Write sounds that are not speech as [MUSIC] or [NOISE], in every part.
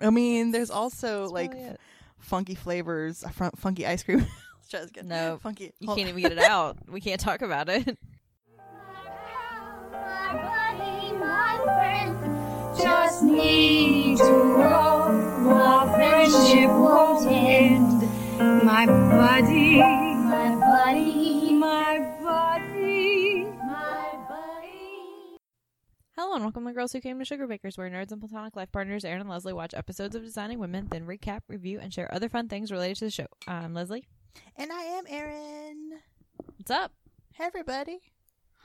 I mean, there's also That's like probably it. funky flavors, uh, fun- funky ice cream. Let's try this again. No, funky. you hold can't on. even get it out. We can't talk about it. My buddy, my friend, just need to know our friendship won't end. My buddy, and welcome to Girls Who Came to Sugar Bakers, where nerds and platonic life partners Erin and Leslie watch episodes of Designing Women, then recap, review, and share other fun things related to the show. I'm Leslie. And I am Erin. What's up? Hey, everybody.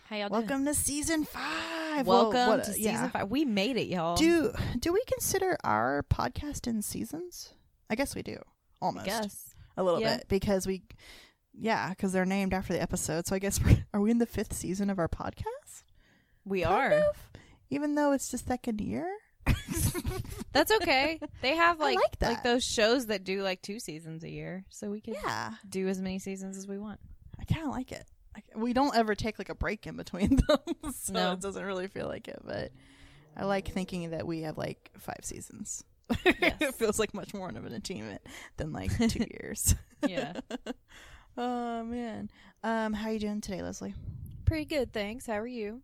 How y'all doing? Welcome to season five. Well, Welcome what- to season yeah. five. We made it, y'all. Do do we consider our podcast in seasons? I guess we do. Almost. guess. a little Yeah. bit because we yeah because they're named after the episode so i guess [LAUGHS] we're, are we in the fifth season of our podcast We Kind are. of, even though it's the second year [LAUGHS] That's okay. They have I like like that. those shows that do like two seasons a year, so we can yeah do as many seasons as we want. i kind of like it I, we don't ever take like a break in between [LAUGHS] them so No. it doesn't really feel like it but i like thinking that we have like five seasons [LAUGHS] Yes. it feels like much more of an achievement than like two years Yeah. oh man um how are you doing today leslie Pretty good, thanks. How are you?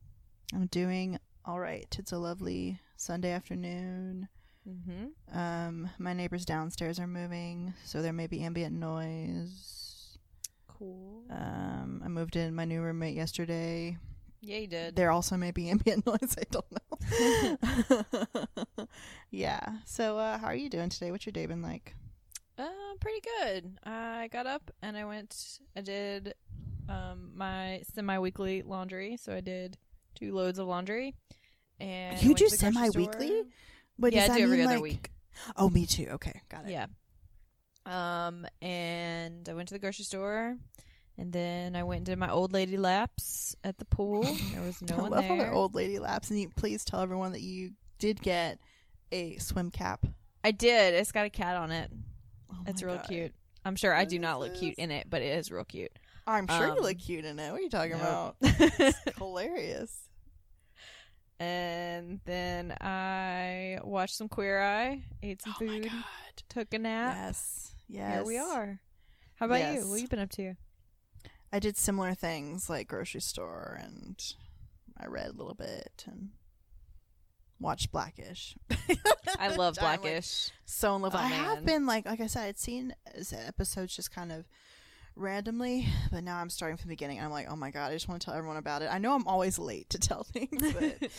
i'm doing all right it's a lovely sunday afternoon Mm-hmm. Um, my neighbors downstairs are moving, so there may be ambient noise. Cool. Um, I moved in my new roommate yesterday. yeah, you did. There also may be [LAUGHS] ambient noise. I don't know. [LAUGHS] yeah. So, uh, how are you doing today? What's your day been like? Uh, pretty good. I got up and I went. I did um my semi-weekly laundry. So I did two loads of laundry. And You do semi-weekly? store. But Yeah, does I do every mean, other like- week. Oh, me too. Okay, got it. Yeah. Um, and I went to the grocery store, and then I went and did my old lady laps at the pool. There was no [LAUGHS] I one love there. old lady laps, and you please tell everyone that you did get a swim cap. I did. It's got a cat on it. Oh it's real God. cute. I'm sure I do not look cute in it, but it is real cute. I'm sure you Um, look cute in it. What are you talking Nope. about? [LAUGHS] It's hilarious. And then I watched some Queer Eye, ate some Oh food, took a nap. Yes. Yes. Here we are. How about Yes. you? What have you been up to? I did similar things like grocery store and I read a little bit and watched Blackish. [LAUGHS] I love I'm, like, Blackish. so in love. Oh, I have been like like I said, I'd seen episodes just kind of randomly, but now I'm starting from the beginning. I'm like, oh my god, I just want to tell everyone about it. I know I'm always late to tell [LAUGHS] things, but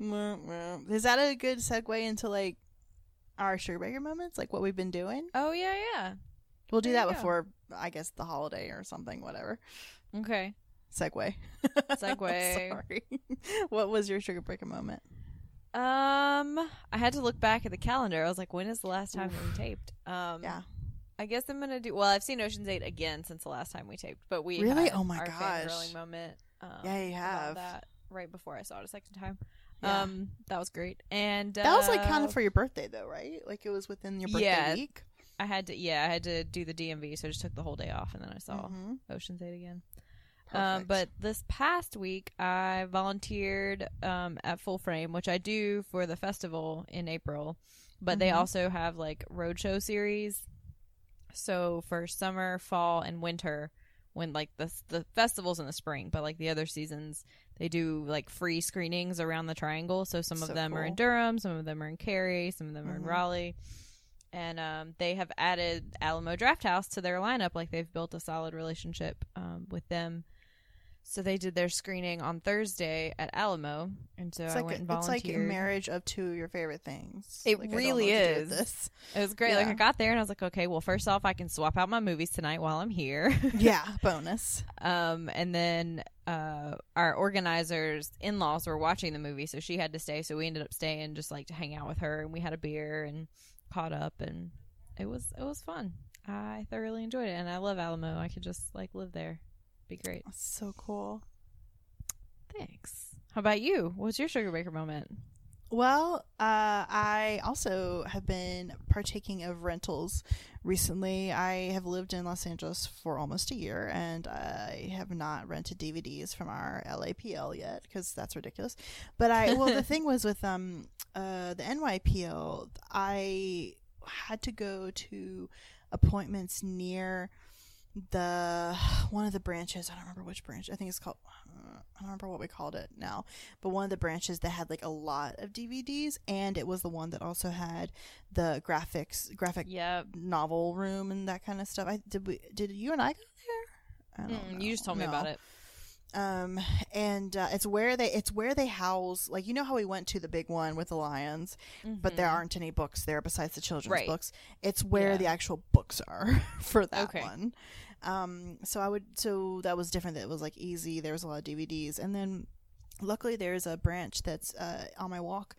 [LAUGHS] is that a good segue into like our sugar baker moments, like what we've been doing? oh yeah, yeah. We'll do There that you go. before I guess the holiday or something, whatever. Okay. Segue. Segue. [LAUGHS] Sorry. what was your sugar breaker moment? Um, I had to look back at the calendar. I was like, when is the last time we taped? Um, Yeah. I guess I'm gonna do. Well, I've seen Ocean's Eight again since the last time we taped, but we Really? had Oh my our gosh. fangirling moment. Um, Yeah, you have. that right before I saw it a second time. Yeah. Um, that was great, and that was like kind uh, of for your birthday though, right? Like it was within your birthday Yeah. week. I had to. Yeah, I had to do the DMV, so I just took the whole day off, and then I saw Mhm. Ocean's Eight again. Um, but this past week, I volunteered um, at Full Frame, which I do for the festival in April. But they Mhm. also have like roadshow series. So for summer, fall, and winter, when like the the festivals in the spring, but like the other seasons, they do like free screenings around the triangle. So some of So them are in. Durham, some of them are in Cary, some of them are in Mhm. Raleigh. And um, they have added Alamo Draft House to their lineup. Like they've built a solid relationship um, with them. So they did their screening on Thursday at Alamo, and so it's I like went a, and it's like a marriage of two of your favorite things. It Like, I don't know really what to do with is. This. it was great. Like I got there and I was like, okay, well, first off, I can swap out my movies tonight while I'm here. [LAUGHS] yeah, bonus. Um, and then uh, our organizers' in laws were watching the movie, so she had to stay. So we ended up staying just like to hang out with her, and we had a beer and caught up, and it was it was fun. I thoroughly enjoyed it, and I love Alamo. I could just like live there, be great. That's so cool. Thanks. How about you? What's your sugar baker moment? Well, uh, I also have been partaking of rentals recently. I have lived in Los Angeles for almost a year, and I have not rented DVDs from our LAPL yet because that's ridiculous. But I, well, the thing [LAUGHS] was with um, uh, the NYPL, I had to go to appointments near the one of the branches. I don't remember which branch. I think it's called. I don't remember what we called it now, but one of the branches that had like a lot of DVDs, and it was the one that also had the graphics, graphic Yep. novel room and that kind of stuff. I did we did you and I go there? I don't Mm, you just told me about it. Um, and uh, it's where they it's where they house like you know how we went to the big one with the lions, but there Mhm. aren't any books there besides the children's Right. books. It's where Yeah. the actual books are [LAUGHS] for that Okay. one. Um, so I would so that was different. That it was like easy. There was a lot of DVDs, and then luckily there's a branch that's uh, on my walk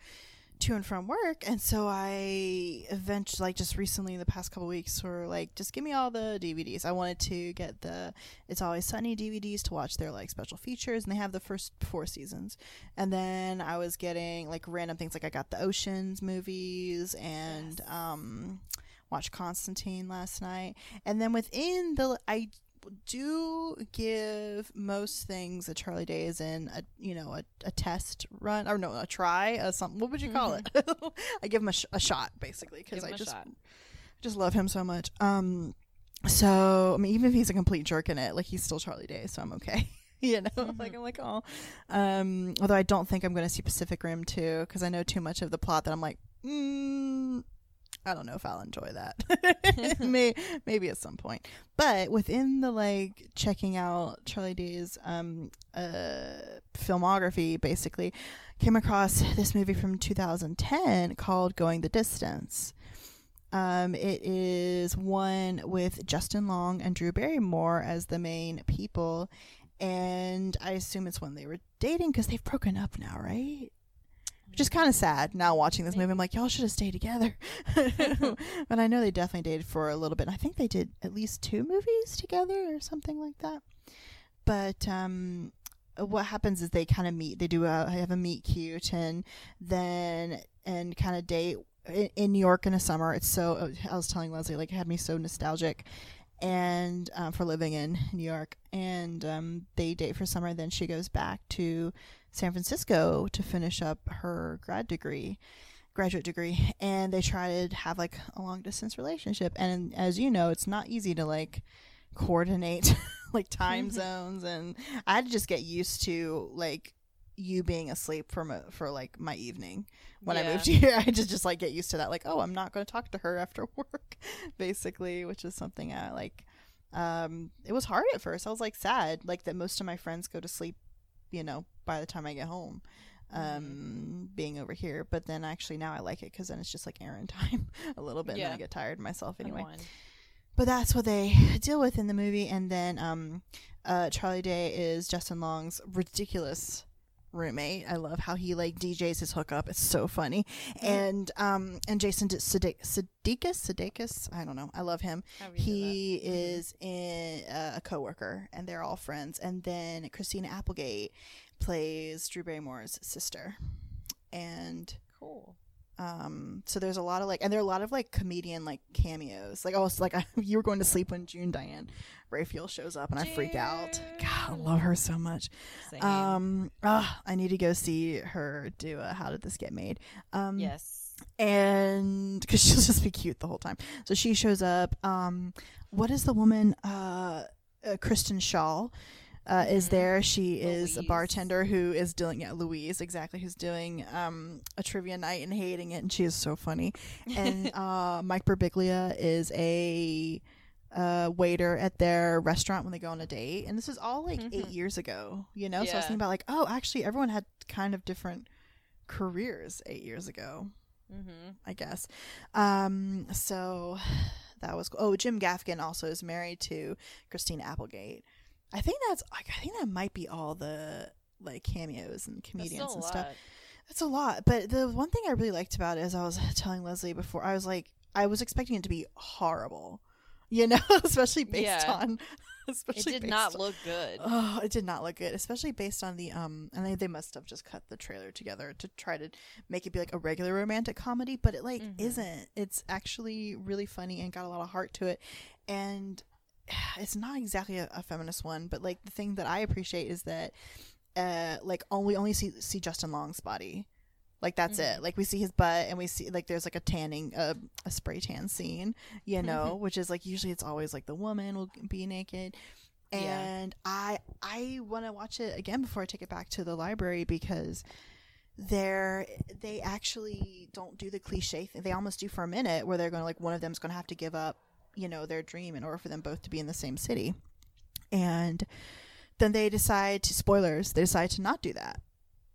to and from work and so i eventually like just recently in the past couple weeks were like just give me all the dvds i wanted to get the it's always sunny dvds to watch their like special features and they have the first four seasons and then i was getting like random things like i got the oceans movies and um watched constantine last night. And then within the i do give most things a Charlie Day is in a you know a, a test run or no a try a something what would you call it? [LAUGHS] I give him a, sh- a shot basically because I just shot. just love him so much. Um so I mean even if he's a complete jerk in it like he's still Charlie Day so I'm okay. [LAUGHS] You know [LAUGHS] like I'm like oh um although I don't think I'm gonna see Pacific Rim too because I know too much of the plot that I'm like mm, I don't know if I'll enjoy that. [LAUGHS] [LAUGHS] May, maybe at some point. But within the like checking out Charlie Day's um uh filmography basically came across this movie from 2010 called Going the Distance. Um, it is one with Justin Long and Drew Barrymore as the main people, and I assume it's when they were dating because they've broken up now, right? Which is kind of sad now watching this movie. I'm like, y'all should have stayed together. [LAUGHS] [LAUGHS] but I know they definitely dated for a little bit. And I think they did at least two movies together or something like that. But um, what happens is they kind of meet. They do a have a meet cute and then and kind of date in, in New York in the summer. It's so I was telling Leslie like it had me so nostalgic and um, for living in New York. And um, they date for summer. Then she goes back to San Francisco to finish up her grad degree, graduate degree, and they try to have like a long distance relationship. And as you know, it's not easy to like coordinate [LAUGHS] like time zones, and I had to just get used to like you being asleep for my, for like my evening when I moved here. [LAUGHS] I just just like get used to that. Like, oh, I'm not going to talk to her after [LAUGHS] work, basically, which is something I like. Um, it was hard at first. I was like sad, like that most of my friends go to sleep, you know, by the time I get home. Um, being over here, but then actually now I like it because then it's just like errand [LAUGHS] time a little bit, and then I get tired myself anyway. But that's what they [LAUGHS] deal with in the movie. And then um uh charlie day is justin long's ridiculous roommate. I love how he like djs his hookup. It's so funny. And um and jason sudeikis sudeikis i don't know. I love him. He is in uh, a coworker and they're all friends. And then christina applegate plays drew barrymore's sister. And. Cool. Um so there's a lot of like and there are a lot of like comedian like cameos. Like oh it's like [LAUGHS] you were going to sleep when june diane raphael shows up and i freak out. God i love her so much. Same. um ah, i need to go see her do a how did this get made? Um yes. and because [LAUGHS] she'll just be cute the whole time. So she shows up um what is the woman uh, uh kristen schaal uh, is there she is a bartender who is doing yeah louise exactly who's doing um a trivia night and hating it and she is so funny and [LAUGHS] uh mike birbiglia is a uh waiter at their restaurant when they go on a date and this is all like eight Mhm. years ago you know so i was thinking about like oh actually everyone had kind of different careers eight years ago Mm-hmm. I guess. Um, so [SIGHS] that was oh Jim Gaffigan also is married to Christine Applegate. I think that's like I think that might be all the like cameos and comedians and stuff. That's a lot. But the one thing I really liked about it is I was [LAUGHS] telling Leslie before I was like I was expecting it to be horrible. [LAUGHS] you know, [LAUGHS] especially based Yeah. on. It did not on- look good. Oh, it did not look good, especially based on the um. And they, they must have just cut the trailer together to try to make it be like a regular romantic comedy, but it like Mhm. isn't. It's actually really funny and got a lot of heart to it, and [SIGHS] it's not exactly a, a feminist one. But like the thing that I appreciate is that, uh, like only only see see Justin Long's body. Like that's it. Like we see his butt, and we see like there's like a tanning, uh, a spray tan scene, you know, which is like usually it's always like the woman will be naked, Yeah. and I I want to watch it again before I take it back to the library because they're they actually don't do the cliche thing. They almost do for a minute where they're going to like one of them's going to have to give up, you know, their dream in order for them both to be in the same city, and then they decide to spoilers. They decide to not do that.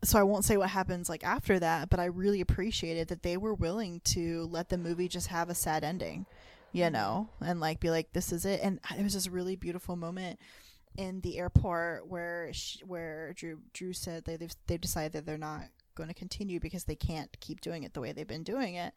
So I won't say what happens like after that, but I really appreciated that they were willing to let the movie just have a sad ending, you mm-hmm. know, and like be like, this is it. And it was this really beautiful moment in the airport where sh where Drew Drew said they they've they've decided that they're not going to continue because they can't keep doing it the way they've been doing it.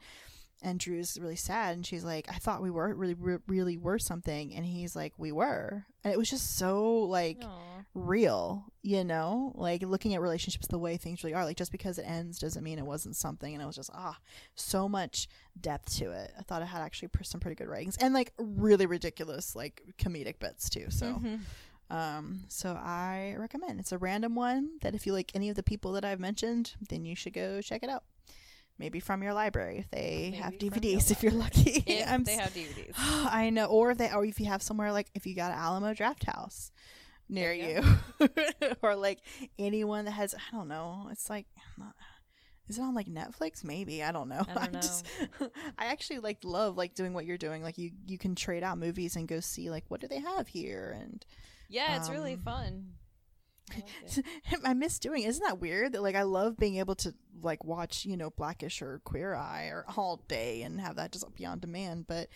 And Drew's really sad, and she's like, "I thought we were really, re- really were something," and he's like, "We were," and it was just so like Aw. real, you know, like looking at relationships the way things really are. Like just because it ends doesn't mean it wasn't something. And it was just ah, so much depth to it. I thought it had actually pr- some pretty good ratings and like really ridiculous like comedic bits too. So. Mhm. Um, so I recommend. It's a random one that if you like any of the people that I've mentioned, then you should go check it out. Maybe from your library if they have Maybe your DVDs. If you're lucky, If [LAUGHS] I'm they have DVDs. [GASPS] I know, or if they, or if you have somewhere like if you got an Alamo Draft House near There you, [LAUGHS] or like anyone that has, I don't know, it's like, not, is it on like Netflix? Maybe I don't know. I don't [LAUGHS] I'm just, I actually like love like doing what you're doing. Like you, you can trade out movies and go see like what do they have here, and Yeah, it's really Um, fun. I it. [LAUGHS] Miss doing. it. Isn't that weird? That like I love being able to like watch you know Blackish or Queer Eye or all day and have that just be on demand, but.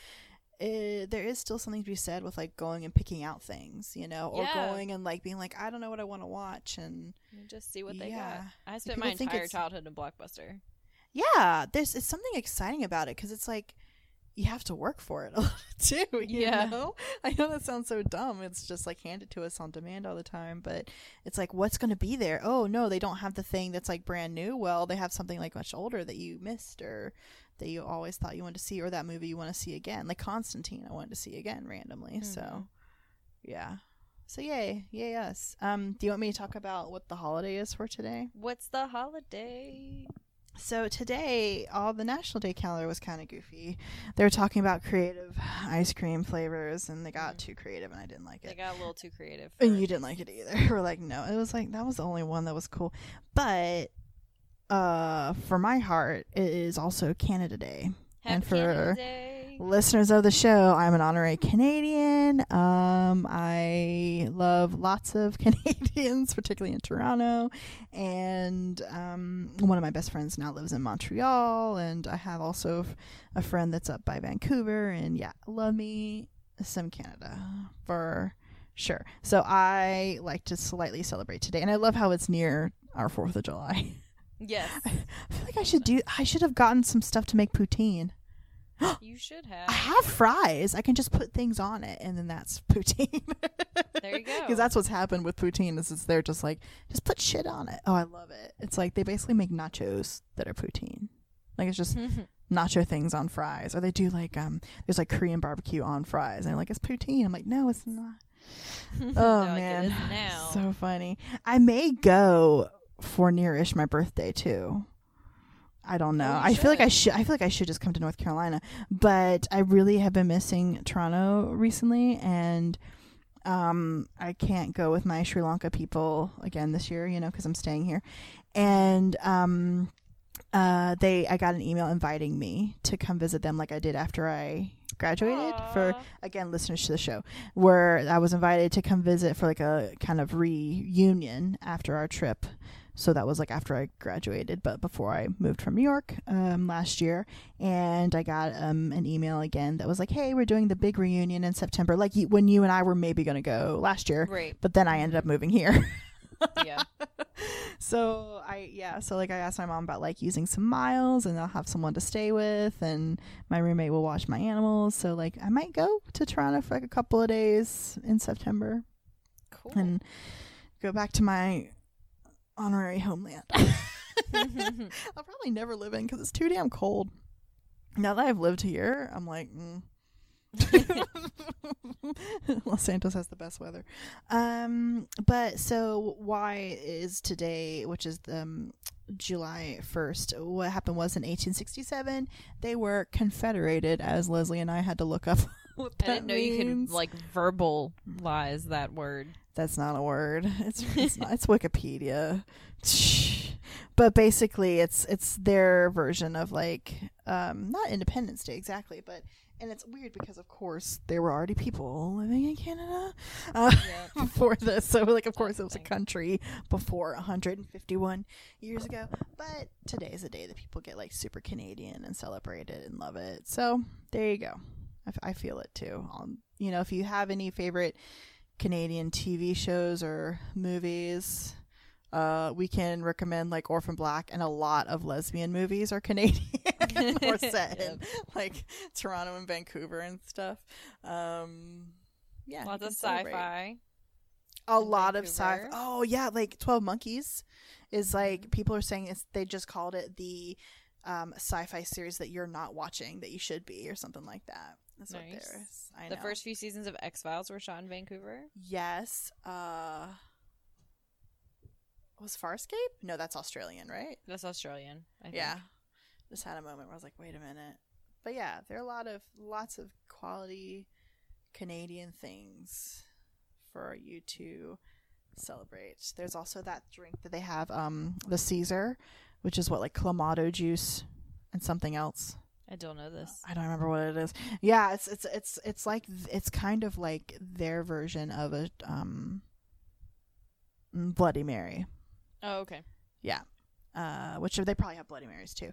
Uh, there is still something to be said with like going and picking out things, you know, or Yeah. going and like being like, I don't know what I want to watch, and You just see what they Yeah. got. I spent my entire childhood in Blockbuster. yeah, there's it's something exciting about it because it's like you have to work for it a [LAUGHS] lot too. You Yeah. know, I know that sounds so dumb. It's just like handed to us on demand all the time, but it's like what's going to be there? Oh no, they don't have the thing that's like brand new. Well, they have something like much older that you missed or that you always thought you wanted to see, or that movie you want to see again, like Constantine. I wanted to see again randomly. So, Mhm. yeah. So yay, yay us. Um, do you want me to talk about what the holiday is for today? What's the holiday? So today, all the National Day calendar was kind of goofy. They were talking about creative ice cream flavors, and they got Mhm. too creative, and I didn't like it. They got a little too creative. And you didn't like it either. [LAUGHS] We're like, no, it was like that was the only one that was cool. But uh, for my heart, it is also Canada Day. Happy and for- Canada Day. Listeners of the show, I'm an honorary Canadian. Um, I love lots of [LAUGHS] Canadians, particularly in Toronto. And um, one of my best friends now lives in Montreal. And I have also a friend that's up by Vancouver. And yeah, love me some Canada for sure. So I like to slightly celebrate today. And I love how it's near our 4th of July. [LAUGHS] Yes, I feel like I should do, I should have gotten some stuff to make poutine. [GASPS] you should have. I have fries. I can just put things on it, and then that's [LAUGHS] poutine. There you [LAUGHS] go. Because that's what's happened with poutine is, is they're just like just put shit on it. Oh, I love it. It's like they basically make nachos that are poutine. Like it's just nacho things on fries, or they do like um there's like Korean barbecue on fries, and they're like it's poutine. I'm like no, it's not. [LAUGHS] Oh They're man, it is now. so funny. I may go for nearish my birthday too. I don't know. Oh, I feel like I should. should. I feel like I should just come to North Carolina, but I really have been missing Toronto recently, and um, I can't go with my Sri Lanka people again this year. You know, because I'm staying here, and um, uh, they I got an email inviting me to come visit them, like I did after I graduated for again listeners to the show where i was invited to come visit for like a kind of reunion after our trip. So that was like after i graduated but before i moved from new york um, last year. And i got um, an email again that was like hey we're doing the big reunion in september. Like when you and i were maybe going to go last year Right. but then i ended up moving here [LAUGHS] Yeah. [LAUGHS] so I yeah, so like I asked my mom about like using some miles and I'll have someone to stay with and my roommate will watch my animals. So like I might go to Toronto for like a couple of days in September Cool. and go back to my honorary homeland. [LAUGHS] [LAUGHS] I'll probably never live in because it's too damn cold. Now that I've lived here, I'm like, mm. [LAUGHS] Los Santos has the best weather. Um, but so why is today, which is the um, July 1st, what happened was in 1867, they were confederated, as Leslie and I had to look up. [LAUGHS] What I didn't know you could like verbalize that word. That's not a word. [LAUGHS] It's it's, not, it's Wikipedia. But basically, it's it's their version of like um, not Independence Day exactly, but and it's weird because of course there were already people living in Canada uh, Yeah. [LAUGHS] before this. So like of course it was a country before 151 years ago. But today is a day that people get like super Canadian and celebrate it and love it. So there you go. I, f- I feel it too. Um, you know, if you have any favorite Canadian TV shows or movies. Uh, we can recommend like Orphan Black, and a lot of lesbian movies are [LAUGHS] Canadian or [LAUGHS] set in like Toronto and Vancouver and stuff. Um, yeah, Lots of celebrate. sci-fi. A lot of sci. Vancouver. Oh yeah, like Twelve Monkeys is like people are saying it's they just called it the um, sci-fi series that you're not watching that you should be or something like that. That's what Nice. there is. I The know. first few seasons of X Files were shot in Vancouver. Yes. Uh was Farscape? No, that's Australian, right? That's Australian. I think. Yeah. Just had a moment where I was like, wait a minute. But yeah, there are a lot of lots of quality Canadian things for you to celebrate. There's also that drink that they have, um, the Caesar, which is what like clamato juice and something else. I don't know this. I don't remember what it is. Yeah, it's it's it's it's like it's kind of like their version of a um Bloody Mary. Oh, okay. Yeah. Uh which they probably have Bloody Marys too.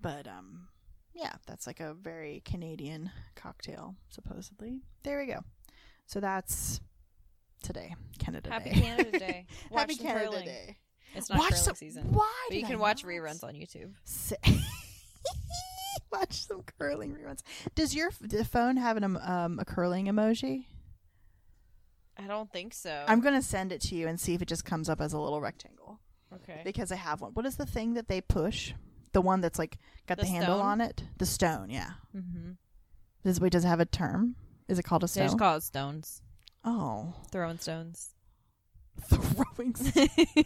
But um yeah, that's like a very Canadian cocktail supposedly. There we go. So that's today, Canada Happy Day. Canada Day. [LAUGHS] Watch Happy Canada curling. Day. It's not Watch curling some, season. Why? But you can I watch not? reruns on YouTube. [LAUGHS] Watch some curling reruns. Does your f- the phone have an um, a curling emoji? I don't think so. I'm gonna send it to you and see if it just comes up as a little rectangle okay. because I have one. What is the thing that they push? The one that's like got the, The handle stone? on it. The stone, yeah. Mm-hmm. Does wait? Does it have a term? Is it called a stone? They just call it stones. oh, Throwing stones. [LAUGHS] throwing. stones. [LAUGHS]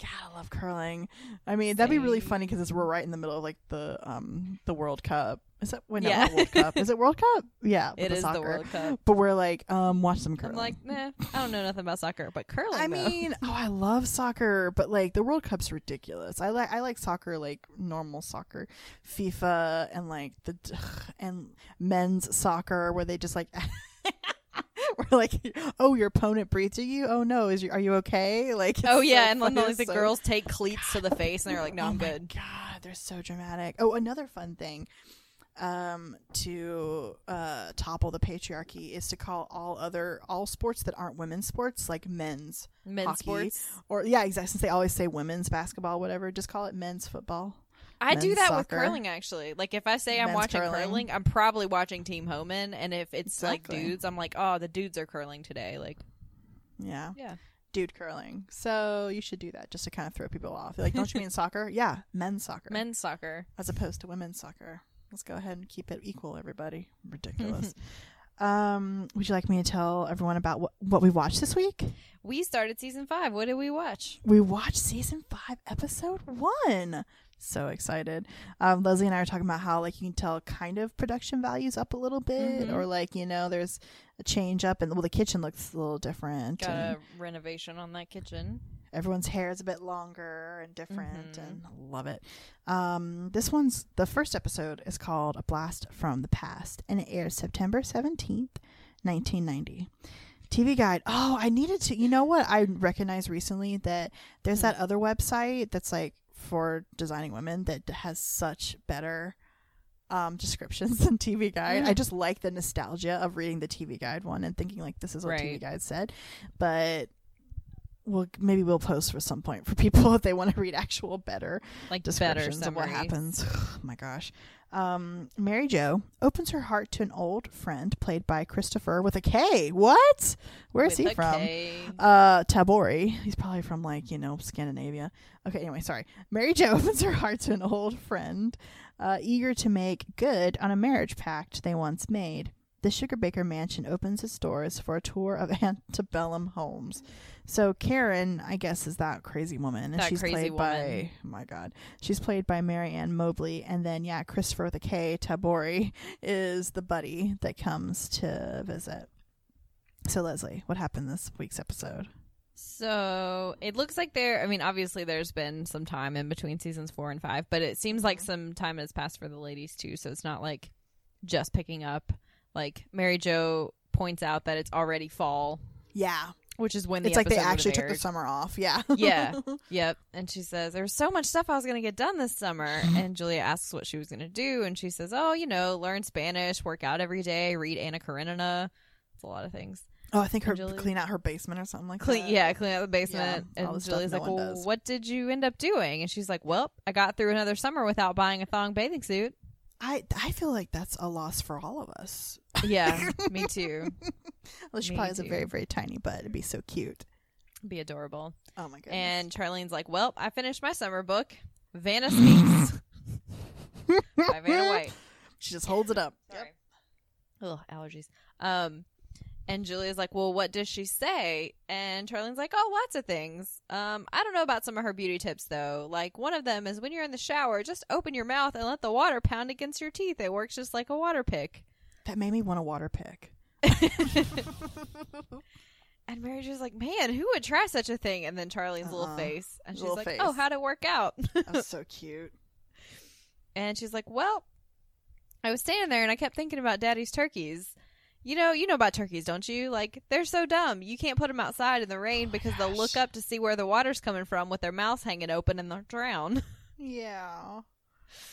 God, I love curling. I mean, that'd be really funny because we're right in the middle of like the um the World Cup. Is that wait, no, Yeah. World Cup? Is it World Cup? Yeah, It the is soccer. the World Cup. But we're like, um, watch some curling. I'm like, nah, I don't know nothing about soccer, but curling. I though. mean, oh, I love soccer, but like the World Cup's ridiculous. I like I like soccer, like normal soccer, FIFA, and like the and men's soccer where they just like. [LAUGHS] We're like, oh, your opponent breathed at you. Oh no, is you are you okay? Like, oh yeah, so and then like the so- girls take cleats to the face, and they're like, no, oh I'm my good. God, they're so dramatic. Oh, another fun thing um to uh topple the patriarchy is to call all other all sports that aren't women's sports like men's Men's hockey, sports. or yeah exactly since they always say women's basketball whatever just call it men's football I do men's that with curling actually. Like if I say I'm watching curling. curling. I'm probably watching Team Homan, and if it's Exactly. like dudes, I'm like, oh, the dudes are curling today. Like, yeah yeah, dude curling so you should do that just to kind of throw people off like don't you mean [LAUGHS] soccer yeah men's soccer men's soccer. as opposed to women's soccer let's go ahead and keep it equal everybody ridiculous [LAUGHS] um would you like me to tell everyone about what, what we watched this week We started season five. What did we watch? we watched season five, episode one. So excited. Um, Leslie and I are talking about how like you can tell kind of production values up a little bit, Mhm. or like you know there's a change up, and well the kitchen looks a little different. Got and a renovation on that kitchen. Everyone's hair is a bit longer and different, Mhm. and love it. Um, this one's the first episode is called "A Blast from the Past," and it airs September seventeenth, nineteen ninety. TV Guide. Oh, I needed to. You know what? I recognized recently that there's Hmm. that other website that's like for designing women that has such better um, descriptions than TV Guide. I Mm. just like the nostalgia of reading the TV Guide one and thinking like this is what TV Right. Guide said. But Well, maybe we'll post for some point for people [LAUGHS] if they want to read actual better Like better descriptions of what happens. [SIGHS] oh my gosh. Um, Mary Jo opens her heart to an old friend played by Christopher with a K. What? Where is With he from? K. Uh, Tabori. He's probably from like you know Scandinavia. Okay, anyway, sorry. Mary Jo [LAUGHS] opens her heart to an old friend, uh, eager to make good on a marriage pact they once made. The Sugar Baker Mansion opens its doors for a tour of [LAUGHS] antebellum homes. So Karen, I guess, is that crazy woman, and That she's played woman. by oh my god, she's played by Mary Ann Mobley, and then yeah, Christopher with a K, Tabori, [LAUGHS] is the buddy that comes to visit. So Leslie, what happened this week's episode? So it looks like there. I mean, obviously, there's been some time in between seasons four and five, but it seems like some time has passed for the ladies too. So it's not like just picking up. Like Mary Jo points out that it's already fall, Yeah, which is when the it's like they actually took the summer off. Yeah, Yeah. [LAUGHS] Yep. And she says, There's so much stuff I was going to get done this summer. [LAUGHS] And Julia asks what she was going to do. And she says, Oh, you know, learn Spanish, work out every day, read Anna Karenina. It's a lot of things. Oh, I think her Julie- clean out her basement or something like Clean, that. yeah, clean out the basement. Yeah, and Julia's no like, Well, does. what did you end up doing? And she's like, Well, I got through another summer without buying a thong bathing suit. I I feel like that's a loss for all of us. Yeah, [LAUGHS] me too. Well, she Me probably has a too. very very tiny butt. It'd be so cute. Be adorable. Oh my goodness. And Charlene's like, Well, I finished my summer book, Vanna [LAUGHS] Speaks by Vanna [LAUGHS] White. she just holds it up. Sorry. Ugh, allergies. Um, and Julia's like, "Well, what does she say?" And Charlene's like, "Oh, lots of things. Um, I don't know about some of her beauty tips though. Like one of them is when you're in the shower, just open your mouth and let the water pound against your teeth. It works just like a water pick." That made me want a water pick. [LAUGHS] And Mary Jo's like, "Man, who would try such a thing?" And then Charlene's little Uh-uh. face, and she's Little like, face. "Oh, how'd it work out?" That's so [LAUGHS] cute. And she's like, "Well, I was standing there and I kept thinking about Daddy's turkeys. You know, you know about turkeys, don't you? Like they're so dumb. You can't put them outside in the rain oh because they'll look up to see where the water's coming from with their mouths hanging open and they'll drown." [LAUGHS] Yeah,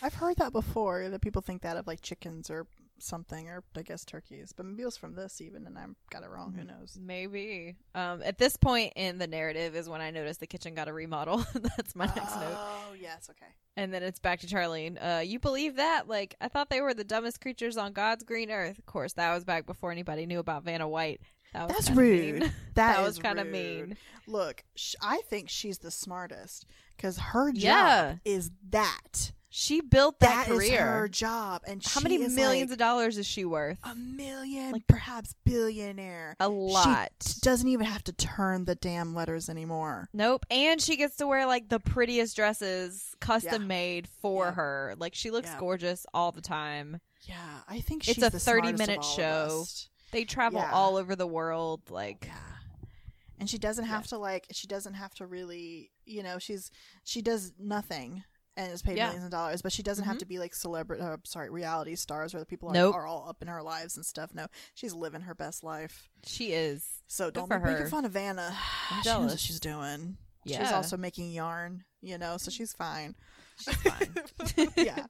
I've heard that before. That people think that of like chickens or something, or I guess turkeys. But maybe it was from this even, and I got it wrong. Who knows? Maybe. Um, at this point in the narrative is when I noticed the kitchen got a remodel. [LAUGHS] That's my next note. Oh yes, okay. And then it's back to Charlene. Uh, you believe that? Like, I thought they were the dumbest creatures on God's green earth. Of course, that was back before anybody knew about Vanna White. That was That's rude. mean. [LAUGHS] That, That was kinda mean. Look, sh- I think she's the smartest because her job Yeah. is that. She built that, That is career. her job, and How many is millions like of dollars is she worth? a million, Like- perhaps billionaire. A lot. She doesn't even have to turn the damn letters anymore. Nope. And she gets to wear like the prettiest dresses, custom Yeah. made for Yeah. her. Like she looks Yeah. gorgeous all the time. Yeah, I think It's a thirty-minute show. They travel Yeah. all over the world. Like Yeah. And she doesn't have to like she doesn't have to really you know, she's she does nothing and is paid Yeah. millions of dollars, but she doesn't have Mhm. to be like celebrity uh, sorry, reality stars where the people are, Nope. are all up in her lives and stuff. No, she's living her best life. she is. So don't for be making fun of Vanna. I'm [SIGHS] She knows jealous. what she's doing. She's also making yarn, you know, so she's fine. She's fine. [LAUGHS] [LAUGHS] yeah.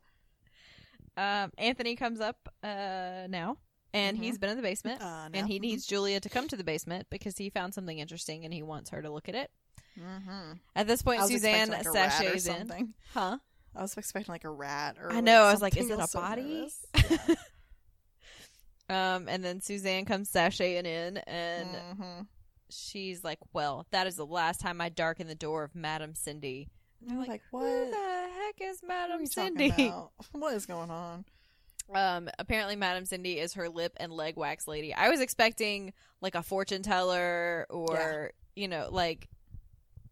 um, Anthony comes up uh, now, and Mhm. he's been in the basement, Uh, and he needs Julia to come to the basement because he found something interesting and he wants her to look at it. Mm-hmm. At this point, Suzanne like, sachets in. something. Huh? I was expecting like a rat or I know, I was like, is it a so body? nervous. [LAUGHS] Um, and then Suzanne comes sashaying in, and Mhm. she's like, "Well, that is the last time I darken the door of Madam Cindy." And I'm like, Who what? the heck is Madam Cindy? [LAUGHS] What is going on? Um, apparently, Madam Cindy is her lip and leg wax lady. I was expecting like a fortune teller or you know, like,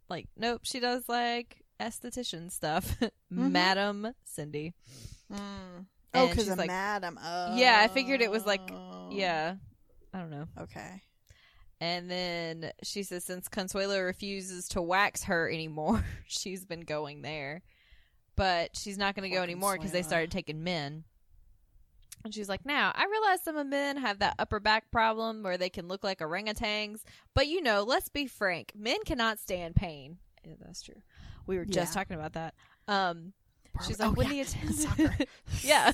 like nope, she does like esthetician stuff. [LAUGHS] Madam Cindy. Mm. Oh, because of like- Madam. Oh. Yeah, I figured it was like- Yeah, I don't know. Okay. And then she says since Consuelo refuses to wax her anymore, [LAUGHS] she's been going there. But she's not going to go anymore because they started taking men. And she's like, now, I realize some of men have that upper back problem where they can look like orangutans. But, you know, let's be frank. Men cannot stand pain. Yeah, that's true. We were just Yeah. talking about that. Um, She's Oh, like, when yeah, the [LAUGHS] attendant, [LAUGHS] yeah,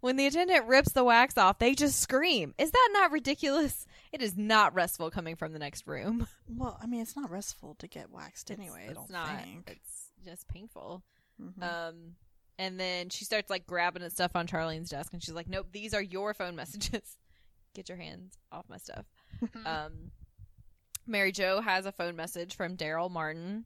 when the attendant rips the wax off, they just scream. Is that not ridiculous? It is not restful coming from the next room. Well, I mean, it's not restful to get waxed anyway. It's don't not. think. It's just painful. Mhm. Um, and then she starts like grabbing at stuff on Charlene's desk, and she's like, "Nope, these are your phone messages. [LAUGHS] Get your hands off my stuff." um, Mary Jo has a phone message from Daryl Martin,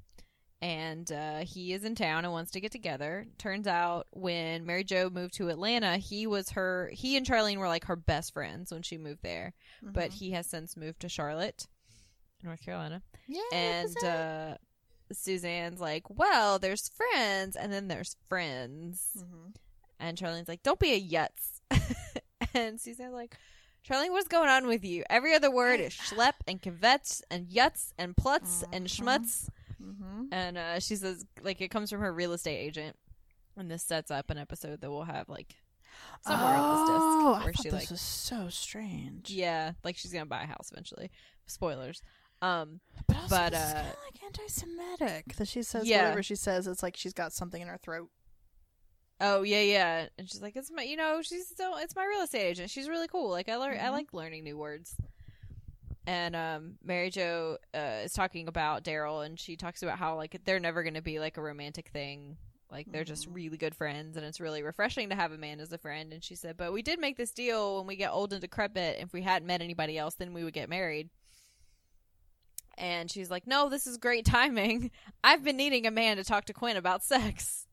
and uh, he is in town and wants to get together. Turns out when Mary Jo moved to Atlanta, he was her. He and Charlene were like her best friends when she moved there, but Mhm. he has since moved to Charlotte, North Carolina yeah, and uh Suzanne's like, "Well, there's friends, and then there's friends." hmm And Charlene's like, "Don't be a yutz." [LAUGHS] and Suzanne's like, "Charlene, what's going on with you? Every other word is [LAUGHS] schlep and kvetch and yutz and plotz and Mhm. schmutz." hmm And uh, she says, like, it comes from her real estate agent, and this sets up an episode that we'll have like somewhere on this oh, disc I where thought she this like, was so strange. yeah, like she's gonna buy a house eventually. Spoilers. Um, but also but, uh, like anti-Semitic that she says Yeah. whatever she says. It's like she's got something in her throat. Oh yeah, yeah. And she's like, it's my, you know, she's still, it's my real estate agent. She's really cool. Like I learn, I Mhm. like learning new words. And um, Mary Jo uh, is talking about Daryl, and she talks about how like they're never going to be like a romantic thing. Like they're just Mhm. really good friends, and it's really refreshing to have a man as a friend. And she said, but we did make this deal when we get old and decrepit. If we hadn't met anybody else, then we would get married. And she's like, no, this is great timing. [LAUGHS] I've been needing a man to talk to Quinn about sex.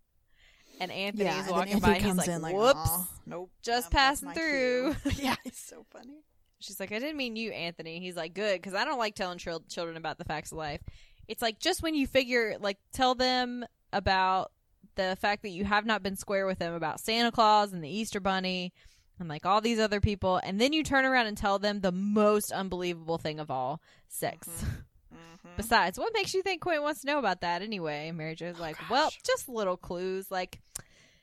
And Anthony's yeah, and walking Anthony by and he's like, in like, whoops. "Aw, nope, just um, that's passing through." [LAUGHS] [LAUGHS] yeah, he's so funny. She's like, I didn't mean you, Anthony. He's like, good, because I don't like telling chil- children about the facts of life. It's like just when you figure, like, tell them about the fact that you have not been square with them about Santa Claus and the Easter Bunny and like all these other people, and then you turn around and tell them the most unbelievable thing of all sex. Mm-hmm. Mhm. Besides, what makes you think Quinn wants to know about that anyway? Mary Jo's like, well, just little clues. Like,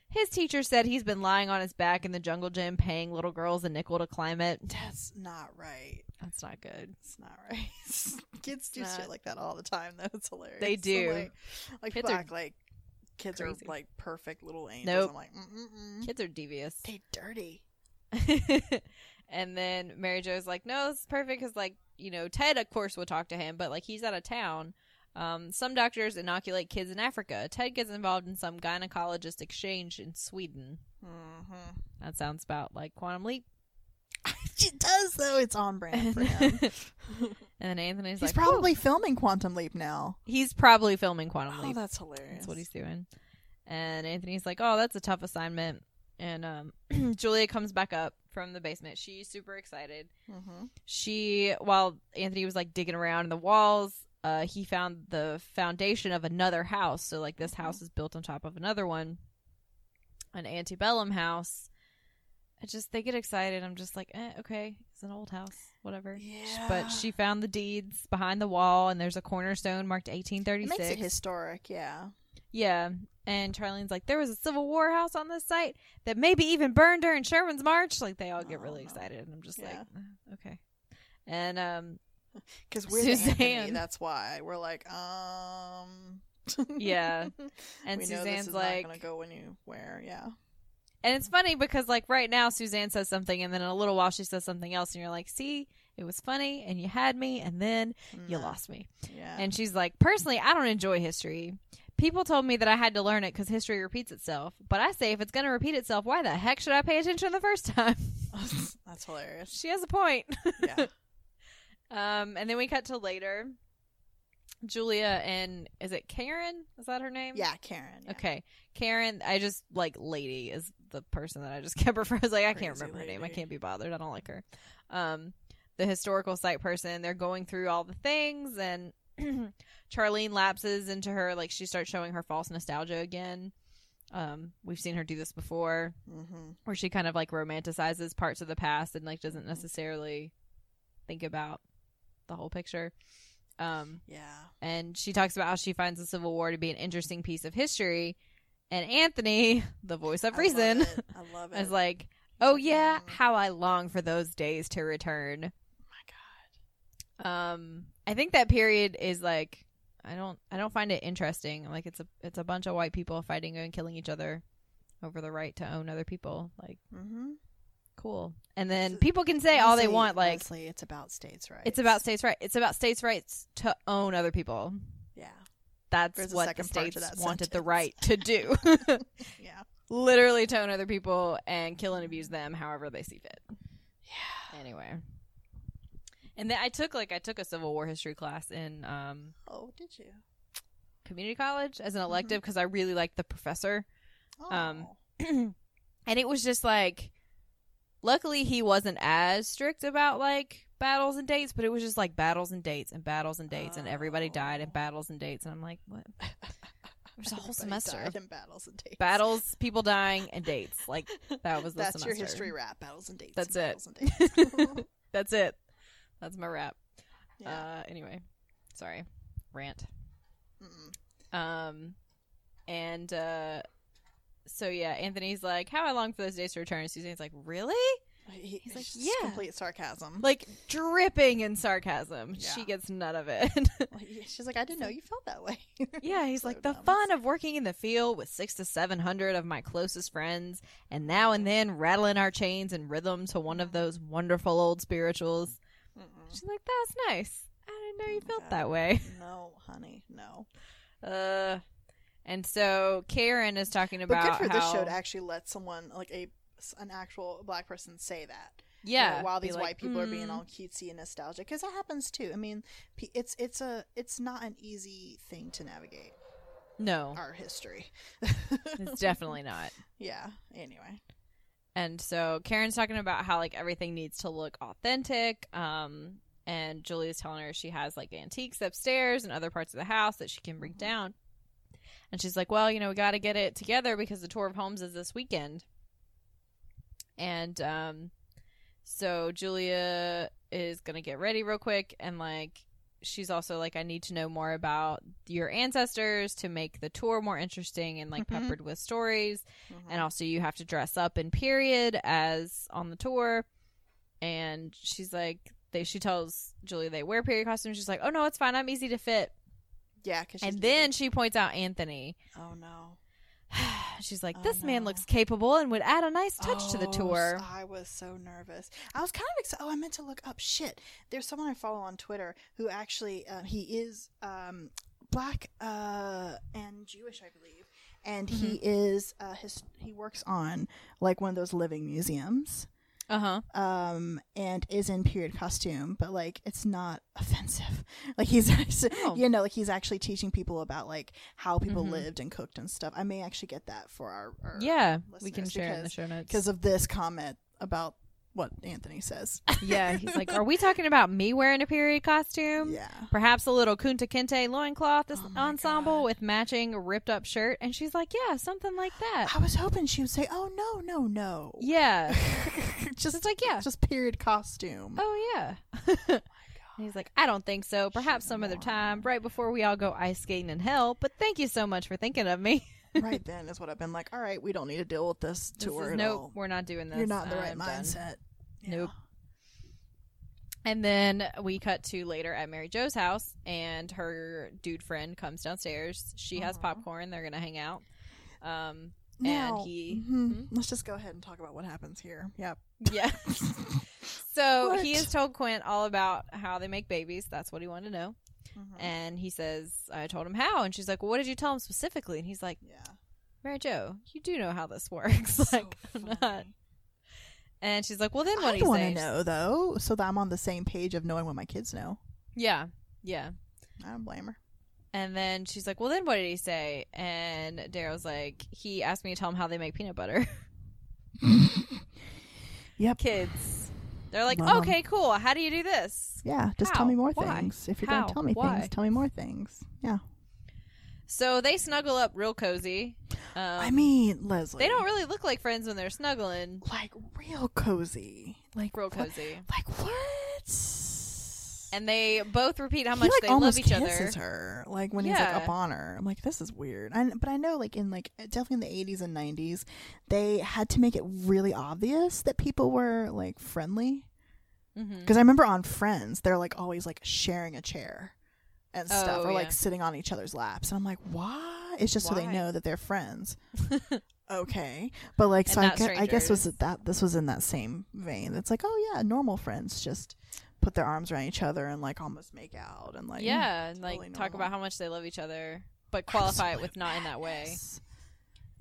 his teacher said he's been lying on his back in the jungle gym paying little girls a nickel to climb it. That's not right. That's not good. It's not right. [LAUGHS] kids do not- shit like that all the time, though. It's hilarious. They So, do. like, like Kids people are like kids crazy. are like perfect little angels. Nope. I'm like, mm-mm-mm. Kids are devious. they dirty. [LAUGHS] and then Mary Jo's like, no, this is perfect because, like, you know, Ted, of course, will talk to him, but, like, he's out of town. Um, some doctors inoculate kids in Africa. Ted gets involved in some gynecologist exchange in Sweden. Mm-hmm. That sounds about like Quantum Leap. [LAUGHS] it does though. It's on brand for him. [LAUGHS] and then Anthony's he's like, probably "Oh." filming Quantum Leap now. he's probably filming Quantum Leap. Oh, that's hilarious. That's what he's doing. And Anthony's like, "Oh, that's a tough assignment." And um, [CLEARS THROAT] Julia comes back up from the basement. She's super excited. Mm-hmm. She, while Anthony was like digging around in the walls, uh, he found the foundation of another house. So like this house is built on top of another one, an antebellum house. I just they get excited. I'm just like, eh, okay, it's an old house, whatever. Yeah. But she found the deeds behind the wall, and there's a cornerstone marked it 1836. makes it historic. Yeah. Yeah. And Charlene's like, there was a Civil War house on this site that maybe even burned during Sherman's March. Like they all get Oh, really no. excited, and I'm just like, Yeah. "Uh, okay. And um, [LAUGHS] Because we're the Anthony, Suzanne. that's why we're like, um. Yeah. [LAUGHS] And Suzanne's like- not gonna go anywhere. Yeah. and it's funny because like right now Suzanne says something, and then in a little while she says something else, and you're like, see, it was funny, and you had me, and then you Nah. lost me. Yeah. And she's like, personally, I don't enjoy history. People told me that I had to learn it because history repeats itself. But I say, if it's going to repeat itself, why the heck should I pay attention the first time? [LAUGHS] [LAUGHS] that's hilarious. she has a point. Yeah. [LAUGHS] Um, and then we cut to later. Julia and is it Karen? Is that her name? Yeah, Karen. yeah. Okay, Karen. I just like lady is the person that I just kept referring. I was like, I can't Crazy remember her name. I can't be bothered. I don't like her. Um, the historical site person. They're going through all the things, and [CLEARS THROAT] Charlene lapses into her like she starts showing her false nostalgia again. Um, we've seen her do this before, Mm-hmm. where she kind of like romanticizes parts of the past and like doesn't necessarily think about the whole picture. Um, Yeah. and she talks about how she finds the Civil War to be an interesting piece of history. And Anthony, [LAUGHS] the voice of I reason, love. I love [LAUGHS] it. is like, "Oh yeah, Mm. how I long for those days to return." my God. Um, I think that period is like, I don't, I don't find it interesting. Like it's a, it's a bunch of white people fighting and killing each other. over the right to own other people. Like, Mm-hmm. cool. And then people can say all they want. Like, Leslie, it's about states' rights. it's about states' right. It's about states' rights to own other people. yeah, That's There's what the second part to states wanted the right to do. [LAUGHS] [LAUGHS] yeah, Literally to own other people and kill and abuse them however they see fit. yeah. Anyway. And then I took like I took a Civil War history class in um, Oh, did you? community college as an elective because I really liked the professor. Oh. Um, [CLEARS THROAT] and it was just like luckily he wasn't as strict about like battles and dates but it was just like battles and dates and battles and dates and everybody died in Oh. battles and dates and i'm like what [LAUGHS] there's a whole semester died in battles and dates. battles people dying and dates like [LAUGHS] that was the That's your history rap. Battles and dates. That's and it. and dates. [LAUGHS] that's it that's my rap yeah. uh anyway sorry rant Mm-mm. um and uh so yeah anthony's like how I long for those days to return and susan's like really He- He's like, just yeah. complete sarcasm. like dripping in sarcasm. She gets none of it. [LAUGHS] She's like, I didn't know you felt that way. [LAUGHS] yeah, he's So like the dumb. fun of working in the field with six to seven hundred of my closest friends, and now and then rattling our chains in rhythm to one of those wonderful old spirituals. She's like, that's nice. I didn't know you felt God. that way. [LAUGHS] No, honey, no. Uh, and so Karen is talking But about good for this how show to actually let someone like a an actual black person say that. you yeah, know, while these like, white people are being "Mm." all cutesy and nostalgic, because that happens too. I mean, it's it's a it's not an easy thing to navigate no, our history. it's definitely [LAUGHS] not. yeah. Anyway. And so Karen's talking about how like everything needs to look authentic. Um, and Julia's telling her she has like antiques upstairs and other parts of the house that she can bring down. And she's like, "Well, you know, we got to get it together because the tour of homes is this weekend." And um, so Julia is gonna get ready real quick, and like she's also like, "I need to know more about your ancestors to make the tour more interesting and like Mhm. peppered with stories." Mhm. and also you have to dress up in period as on the tour. And she's like they she tells Julie they wear period costumes. She's like oh no it's fine. I'm easy to fit. Yeah, because and then she points out anthony. Oh no, [SIGHS] she's like Oh, this man looks capable and would add a nice touch to the Oh, tour I was so nervous. I was kind of excited. Oh, I meant to look up. Shit, there's someone I follow on Twitter who actually uh, he is um, black uh, and Jewish, I believe, and he Mm-hmm. is uh, his he works on like one of those living museums. Uh-huh Um, and is in period costume, but like it's not offensive. [LAUGHS] Like he's, Oh. you know, like he's actually teaching people about like how people Mhm. lived and cooked and stuff. I may actually get that for our, our yeah we can share it in the show notes because of this comment about what Anthony says. yeah he's like are we [LAUGHS] talking about me wearing a period costume yeah. Perhaps a little Kunta Kinte loincloth Oh ensemble God. with matching ripped up shirt. And she's like, Yeah, something like that. I was hoping she would say, "Oh no, no, no." Yeah. [LAUGHS] just It's like, yeah. just period costume. Oh yeah. [LAUGHS] Oh and he's like, I don't think so. Perhaps some other time, right before we all go ice skating in hell. But thank you so much for thinking of me. right then is what I've been like. All right, we don't need to deal with this This tour is- nope, all. we're not doing this. You're not in the right I'm done. Yeah. Nope. And then we cut to later at Mary Jo's house, and her dude friend comes downstairs. She has popcorn. They're gonna hang out. Um, Now, and he, mhm, Hmm? let's just go ahead and talk about what happens here. Yep. yeah. [LAUGHS] so What? he has told Quint all about how they make babies. That's what he wanted to know. Mhm. And he says, I told him how. And she's like, Well, what did you tell him specifically? And he's like, Yeah. Mary Jo, you do know how this works. [LAUGHS] like, So I'm not. And she's like, Well, then what I do you want to know though, so that I'm on the same page of knowing what my kids know. Yeah. Yeah. I don't blame her. And then she's like, Well, then what did he say? And Daryl's like, He asked me to tell him how they make peanut butter. [LAUGHS] Yep. Kids. They're like, Love 'em. Okay, cool. How do you do this? Yeah, just How? tell me more Why? things. If you're How? gonna tell me Why? things, tell me more things. Yeah. So they snuggle up real cozy. Um, I mean, Leslie. they don't really look like friends when they're snuggling. like real cozy. Like Real cozy. Like what? And they both repeat how he, much like, they love each other. kisses her, like when he's like up on her. I'm like, this is weird. I, but I know, like in like definitely in the 80s and 90s, they had to make it really obvious that people were like friendly. Because I remember on Friends, they're like always like sharing a chair and oh, stuff, Oh, or yeah. like sitting on each other's laps. And I'm like, why? It's just so they know that they're friends. [LAUGHS] okay, but like, so I, gue- I guess was that this was in that same vein. It's like, oh yeah, normal friends just put their arms around each other and like almost make out and like yeah, mm, and like talk about how much they love each other, but qualify it with not in that way.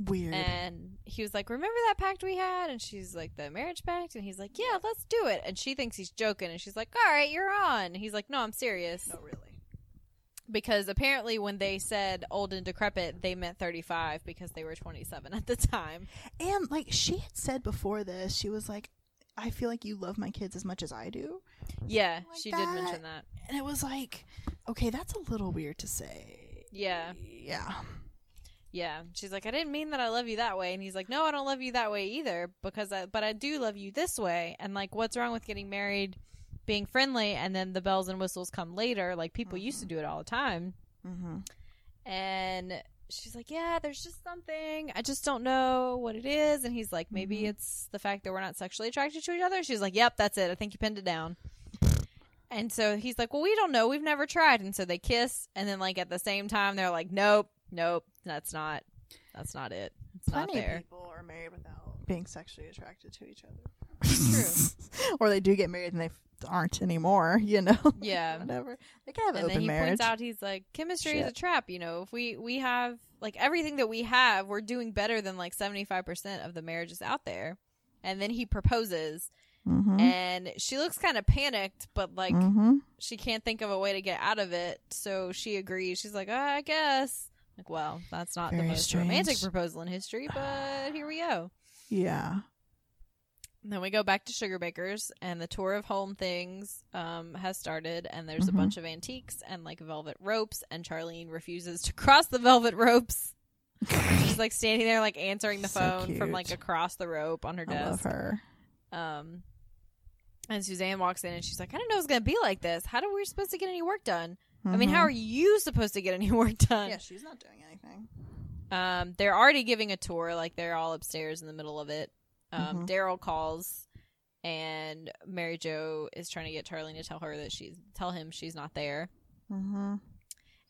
Weird. And he was like, "Remember that pact we had?" And she's like, "The marriage pact." And he's like, "Yeah, let's do it." And she thinks he's joking, and she's like, "All right, you're on." And he's like, "No, I'm serious." no, really. Because apparently, when they said old and decrepit, they meant 35 because they were 27 at the time. And like she had said before this, she was like, "I feel like you love my kids as much as I do," Yeah, Like she that. did mention that. and it was like, okay, that's a little weird to say. Yeah, Yeah. yeah. She's like, "I didn't mean that I love you that way." And he's like, "No, I don't love you that way either because I, but I do love you this way." And like, what's wrong with getting married, being friendly, and then the bells and whistles come later? Like people used to do it all the time. Mm-hmm. and she's like yeah there's just something i just don't know what it is and he's like maybe Mhm. it's the fact that we're not sexually attracted to each other she's like yep that's it i think you pinned it down and so he's like well we don't know we've never tried and so they kiss and then like at the same time they're like nope nope that's not that's not it it's Plenty not of people are married without being sexually attracted to each other. [LAUGHS] True. [LAUGHS] or they do get married and they f- aren't anymore. [LAUGHS] You know. Yeah. [LAUGHS] Whatever. They can have and open then he marriage. points out he's like chemistry is a trap you know if we we have like everything that we have we're doing better than like 75% of the marriages out there and then he proposes mm-hmm. and she looks kind of panicked but like mm-hmm. she can't think of a way to get out of it so she agrees she's like oh, i guess like well that's not Very the most romantic proposal in history but here we go Yeah. And then we go back to Sugar Bakers, and the tour of home things um, has started, and there's Mhm. a bunch of antiques and like velvet ropes, and Charlene refuses to [LAUGHS] cross the velvet ropes. She's like standing there, like answering the So phone from like across the rope on her I love desk. her. Um, and Suzanne walks in, and she's like, "I didn't know it was gonna be like this. How do we supposed to get any work done? I mean, how Mhm. are you supposed to get any [LAUGHS] work done?" Yeah, she's not doing anything. Um, they're already giving a tour, like they're all upstairs in the middle of it. Um, Mhm. Daryl calls, and Mary Jo is trying to get Charlene to tell her that she's tell him she's not there. Mm-hmm.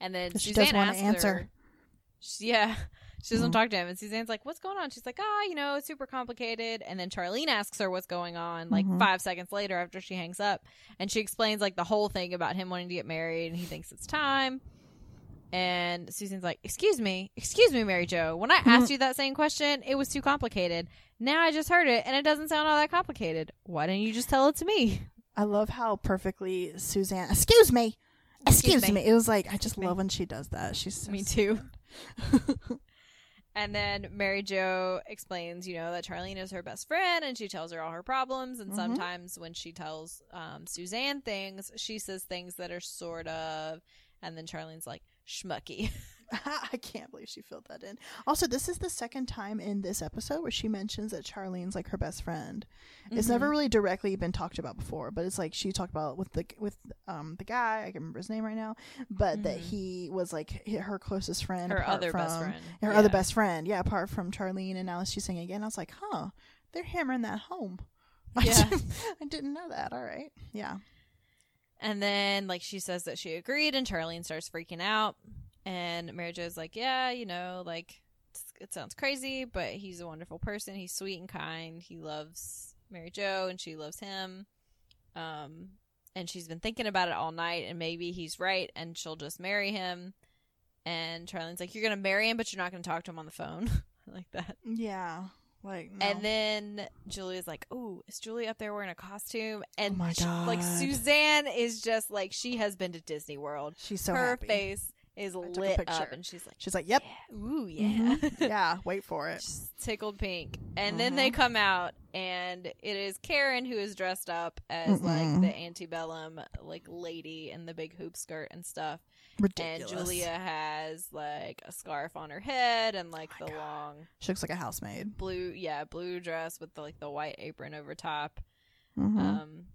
And then she Suzanne doesn't wanna answer. her- she- yeah, [LAUGHS] she doesn't Mhm. talk to him, and Suzanne's like, "What's going on?" She's like, "Ah, you know, it's super complicated." And then Charlene asks her what's going on, like Mhm. five seconds later after she hangs up, and she explains like the whole thing about him wanting to get married, and he thinks it's time. And Susan's like, "Excuse me, excuse me, Mary Jo. When I asked you that same question, it was too complicated. Now I just heard it, and it doesn't sound all that complicated. Why didn't you just tell it to me?" I love how perfectly Suzanne. Excuse me. Excuse, Excuse me. me. It was like I just love when she does that. She's so Me too. [LAUGHS] And then Mary Jo explains, you know, that Charlene is her best friend and she tells her all her problems. And Mhm. sometimes when she tells um, Suzanne things, she says things that are sort of. And then Charlene's like, schmucky. [LAUGHS] [LAUGHS] I can't believe she filled that in. Also, this is the second time in this episode where she mentions that Charlene's like her best friend. It's Mhm. never really directly been talked about before, but it's like she talked about with the with um the guy I can't remember his name right now, but that Mhm. he was like her closest friend, her other best friend. her Yeah. other best friend. Yeah, apart from Charlene, and now she's saying again. I was like, huh, they're hammering that home. [LAUGHS] Yeah. I didn't know that. All right, yeah. And then, like, she says that she agreed, and Charlene starts freaking out. And Mary Jo's like, Yeah, you know, like, it sounds crazy, but he's a wonderful person. He's sweet and kind. He loves Mary Jo, and she loves him. Um, and she's been thinking about it all night, and maybe he's right, and she'll just marry him. And Charlene's like, You're going to marry him, but you're not going to talk to him on the phone. [LAUGHS] like that. Yeah, like no. And then Julia's like, "Oh, is Julie up there wearing a costume?" And Oh my she- like Suzanne is just like she has been to Disney World. she's so Her happy. face is a lit up, and she's like, She's like, "Yep, yeah, "Ooh, yeah." mhm, [LAUGHS] yeah." Wait for it. She's tickled pink. And then they Mhm. come out, and it is Karen who is dressed up as like Mm-mm. the antebellum like lady in the big hoop skirt and stuff. Ridiculous. And Julia has like a scarf on her head and like my the God. long She looks like a housemaid. blue, yeah, blue dress with the like the white apron over top. Mhm. Um,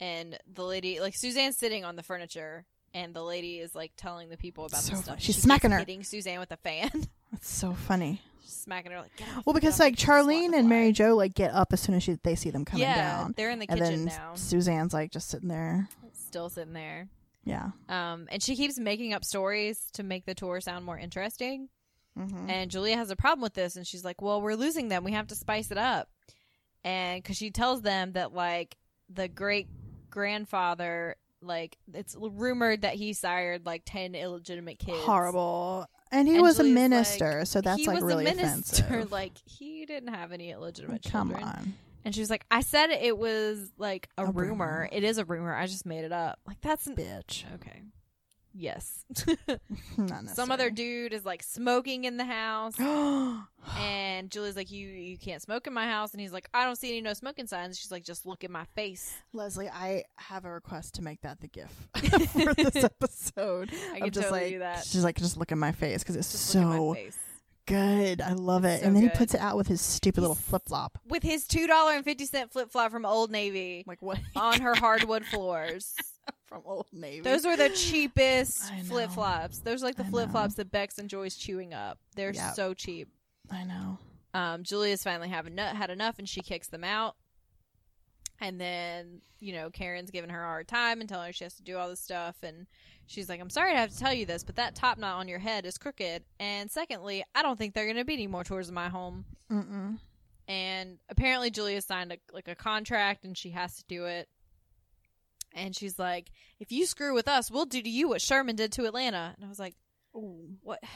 and the lady, like Suzanne's sitting on the furniture, and the lady is like telling the people about So the stuff. she's She keeps smacking her. hitting Suzanne with a fan, [LAUGHS] That's so funny. smacking her like. Well, because like Charlene and. Mary Jo like get up as soon as she, they see them coming yeah, down, they're in the and kitchen then now, Suzanne's like just sitting there. still sitting there. Yeah. Um, and she keeps making up stories to make the tour sound more interesting. Mhm. And Julia has a problem with this, and she's like, "Well, we're losing them. We have to spice it up." And because she tells them that like the great grandfather, like it's rumored that he sired like ten illegitimate kids. Horrible. And he was a minister, like, so that's he like was really a minister. offensive. [LAUGHS] Like he didn't have any illegitimate Come children. on. And she was like, "I said it was like a, A rumor. rumor. It is a rumor. I just made it up. Like that's n- Bitch. okay." Yes. [LAUGHS] Not Some other dude is like smoking in the house. [GASPS] And Julie's like, you you can't smoke in my house, and he's like, I don't see any no smoking signs. She's like, just look at my face. Leslie, I have a request to make that the GIF [LAUGHS] [LAUGHS] for this episode. I I'm can just totally like, do that. she's like, just look at my face because it's Just so good. I love it. so and then good. he puts it out with his stupid little flip flop. With his two dollar and fifty cent flip flop from Old Navy Like what? on her hardwood floors. From Old Navy. Those are the [GASPS] cheapest flip flops. Those are like the flip flops that Bex enjoys chewing up. They're Yep. so cheap. I know. um, Julia's finally having nu- had enough and she kicks them out. And then, you know, Karen's giving her a hard time and telling her she has to do all this stuff. And she's like, I'm sorry to have to tell you this, but that top knot on your head is crooked. And secondly, I don't think they're going to be any more tours of my home. Mm-mm. And apparently, Julia signed a, like a contract and she has to do it. And she's like, if you screw with us, we'll do to you what Sherman did to Atlanta. And I was like, what? [SIGHS]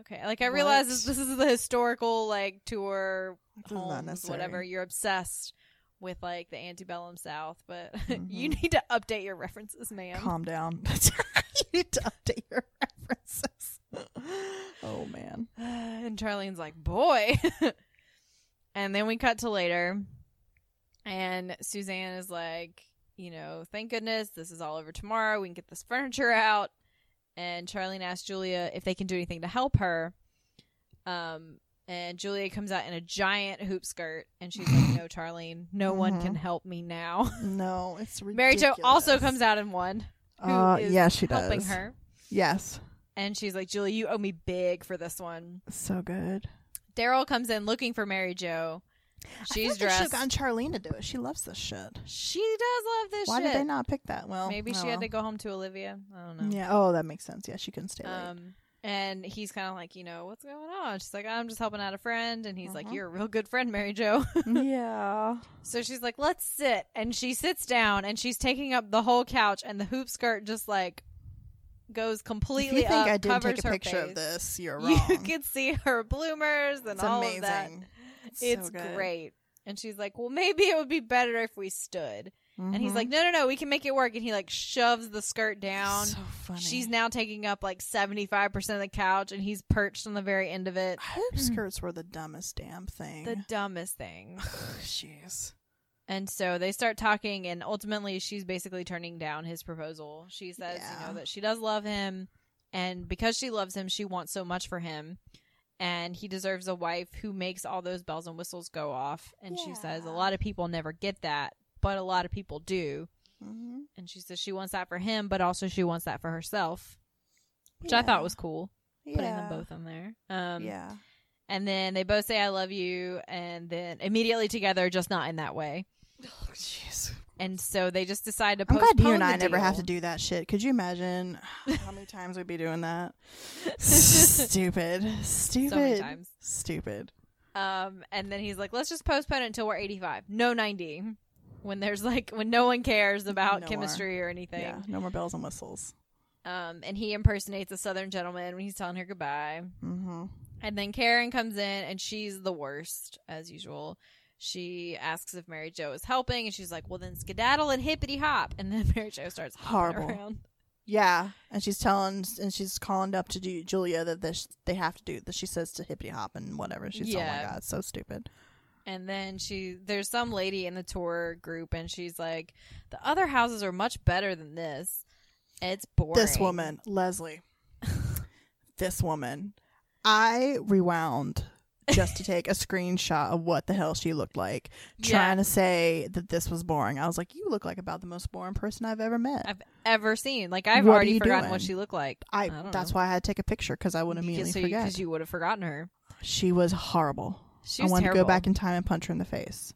Okay, like I realize this, this is the historical like tour This is not homes, whatever. You're obsessed with like the antebellum South, but [LAUGHS] you Mhm. need to update your references, ma'am. Calm down. [LAUGHS] you need to update your references. [LAUGHS] oh man. [SIGHS] and Charlene's like, boy. and then we cut to later, and Suzanne is like, you know, thank goodness this is all over tomorrow. We can get this furniture out. And Charlene asks Julia if they can do anything to help her. Um, and Julia comes out in a giant hoop skirt, and she's like, "No, Charlene, no one Mhm. can help me now." [LAUGHS] No, it's really [LAUGHS] Mary ridiculous. Jo also comes out in one, who Uh, yeah, she does. helping her, Yes. and she's like, "Julia, you owe me big for this one." So good. Daryl comes in looking for Mary Jo. She's like They should have gotten Charlene to do it. She loves this shit. She does love this shit. Why shit. did they not pick that? Well, Maybe oh she had to go home to Olivia. I don't know. Yeah. Oh, that makes sense. Yeah, she couldn't stay late. Um, and he's kind of like, you know, what's going on? She's like, I'm just helping out a friend, and he's like, Mhm. you're a real good friend, Mary Jo. [LAUGHS] yeah. so she's like, let's sit, and she sits down, and she's taking up the whole couch, and the hoop skirt just like goes If completely you think up, I did take a picture face. of this, you're [LAUGHS] wrong. You can see her bloomers and it's all amazing. of that. It's, so great. And she's like, well, maybe it would be better if we stood. And he's Mhm. like, no, no, no, we can make it work. And he like shoves the skirt down. So funny. She's now taking up like 75% of the couch and he's perched on the very end of it. Hoop skirts were the dumbest damn thing. The dumbest thing. [SIGHS] Jeez. And so they start talking, and ultimately, she's basically turning down his proposal. She says, you know, that she does love him, and because she loves him, she wants so much for him. And he deserves a wife who makes all those bells and whistles go off. And she says, a lot of people never get that, but a lot of people do. Mm-hmm. And she says she wants that for him, but also she wants that for herself, which I thought was cool, putting them both in there. Um, yeah. And then they both say, I love you, and then immediately together, just not in that way. [LAUGHS] Oh, Jeez. And so they just decide to I'm postpone glad you and I never have to do that shit. Could you imagine [LAUGHS] how many times we'd be doing that? Stupid. [LAUGHS] Stupid. so many times. Stupid. Um, and then he's like, let's just postpone it until we're 85. No 90. When there's like, when no one cares about No chemistry or anything. Yeah. No more bells and whistles. Um, and he impersonates a southern gentleman when he's telling her goodbye. Mm-hmm. And then Karen comes in and she's the worst, as usual. She asks if Mary Jo is helping, and she's like, well, then skedaddle and hippity hop. And then [LAUGHS] Mary Jo starts Horrible. around. Yeah, and she's telling, and she's calling up to do Julia that this they have to do that. She says to hippity hop and whatever. She's oh Yeah. my god, so stupid. And then she, there's some lady in the tour group, and she's like, the other houses are much better than this. It's boring. This woman, Leslie. [LAUGHS] this woman, I rewound just to take a screenshot of what the hell she looked like, Yeah. trying to say that this was boring. I was like, you look like about the most boring person I've ever met. I've ever seen. Like I've What already forgotten doing? what she looked like. I, don't that's know. why I had to take a picture because I would immediately because forget. because you would have forgotten her. she was horrible. She I was wanted terrible. to go back in time and punch her in the face.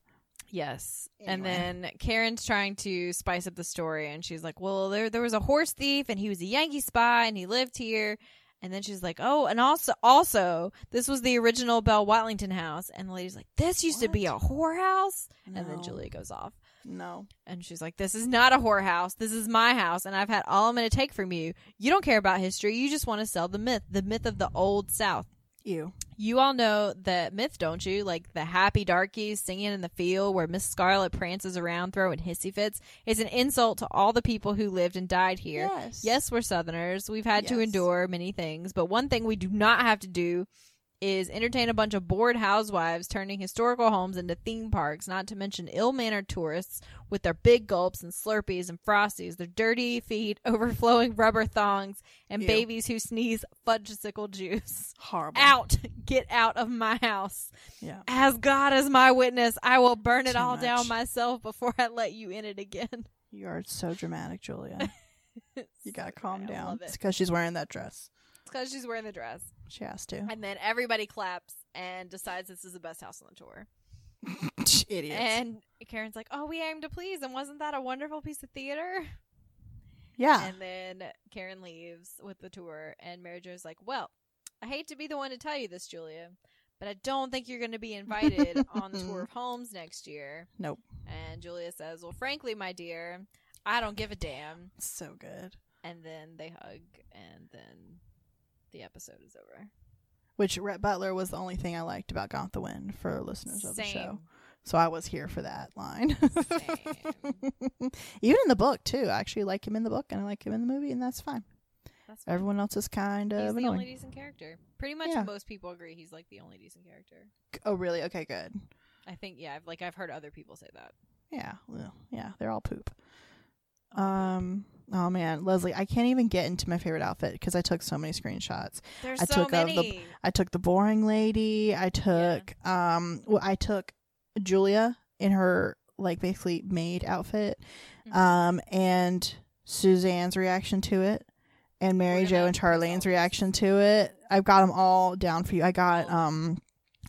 Yes. And then Karen's trying to spice up the story and she's like, "Well, there there was a horse thief and he was a Yankee spy and he lived here." And then she's like, "Oh, and also, also, this was the original Belle Watlington house." And the lady's like, "This used to be a whorehouse." And then Julia goes off, No. and she's like, "This is not a whorehouse. This is my house, and I've had all I'm going to take from you. You don't care about history. You just want to sell the myth, the myth of the old South." You. You all know the myth, don't you? Like the happy darkies singing in the field where Miss Scarlet prances around throwing hissy fits. It's an insult to all the people who lived and died here. Yes. Yes, we're Southerners. We've had to endure many things, but one thing we do not have to do is entertain a bunch of bored housewives turning historical homes into theme parks, not to mention ill mannered tourists with their big gulps and slurpees and frosties, their dirty feet, [LAUGHS] overflowing rubber thongs, and Ew. babies who sneeze fudgesicle juice. Horrible. Out! [LAUGHS] Get out of my house. Yeah. As God is my witness, I will burn it Too all much. down myself before I let you in it again. You are so dramatic, Julia. [LAUGHS] You gotta calm down. love It's because she's wearing that dress. Because she's wearing the dress. She has to. And then everybody claps and decides this is the best house on the tour. [LAUGHS] Idiots. And Karen's like, "Oh, we aim to please, and wasn't that a wonderful piece of theater?" yeah. And then Karen leaves with the tour, and Mary Jo's like, "Well, I hate to be the one to tell you this, Julia, but I don't think you're going to be invited [LAUGHS] on the tour of homes next year." Nope. And Julia says, "Well, frankly, my dear, I don't give a damn." So good. And then they hug, and then the episode is over. Which Rhett Butler was the only thing I liked about Gone with the Wind for listeners of the show. So I was here for that line. Same. [LAUGHS] Even in the book too. I actually like him in the book and I like him in the movie and that's fine. That's fine. Everyone else is kind He's of the annoying. only decent character. Pretty much Yeah. most people agree he's like the only decent character. oh really? Okay, good. I think yeah, I've, like I've heard other people say that. Yeah. Well, yeah, they're all poop. Um oh man, Leslie, I can't even get into my favorite outfit because I took so many screenshots. There's I so took the- many. I took the boring lady. I took um well, I took Julia in her like basically maid outfit. Mhm. Um and Suzanne's reaction to it and Mary Jo and Charlene's reaction to it. I've got them all down for you. I got um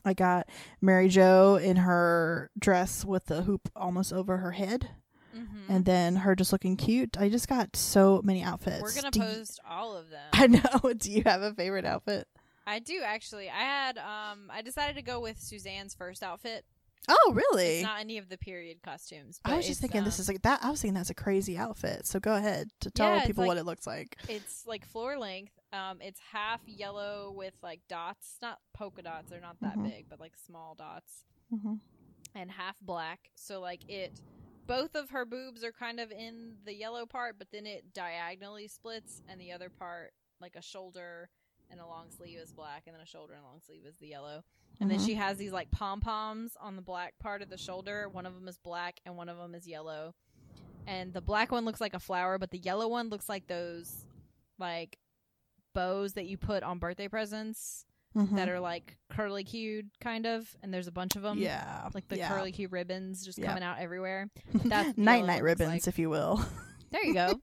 I got Mary Jo in her dress with the hoop almost over her head Mhm. and then her just looking cute. I just got so many outfits. We're gonna Do you- post all of them. [LAUGHS] I know. Do you have a favorite outfit? I do actually. I had um I decided to go with Suzanne's first outfit. Oh, really? It's not any of the period costumes. I was just thinking this um, is like that. I was thinking that's a crazy outfit. So go ahead to tell Yeah, people like- what it looks like. It's like floor length. Um, it's half yellow with like dots, not polka dots. They're not that Mhm. big, but like small dots, hmm and half black. So like it, both of her boobs are kind of in the yellow part, but then it diagonally splits, and the other part, like a shoulder and a long sleeve, is black, and then a shoulder and a long sleeve is the yellow. And then Mhm. she has these like pom poms on the black part of the shoulder. One of them is black, and one of them is yellow. And the black one looks like a flower, but the yellow one looks like those like bows that you put on birthday presents Mhm. that are like curly cued kind of and there's a bunch of them yeah, like the yeah. curly cue ribbons just Yeah. coming out everywhere [LAUGHS] that's night night ribbons, like. if you will. [LAUGHS] there you go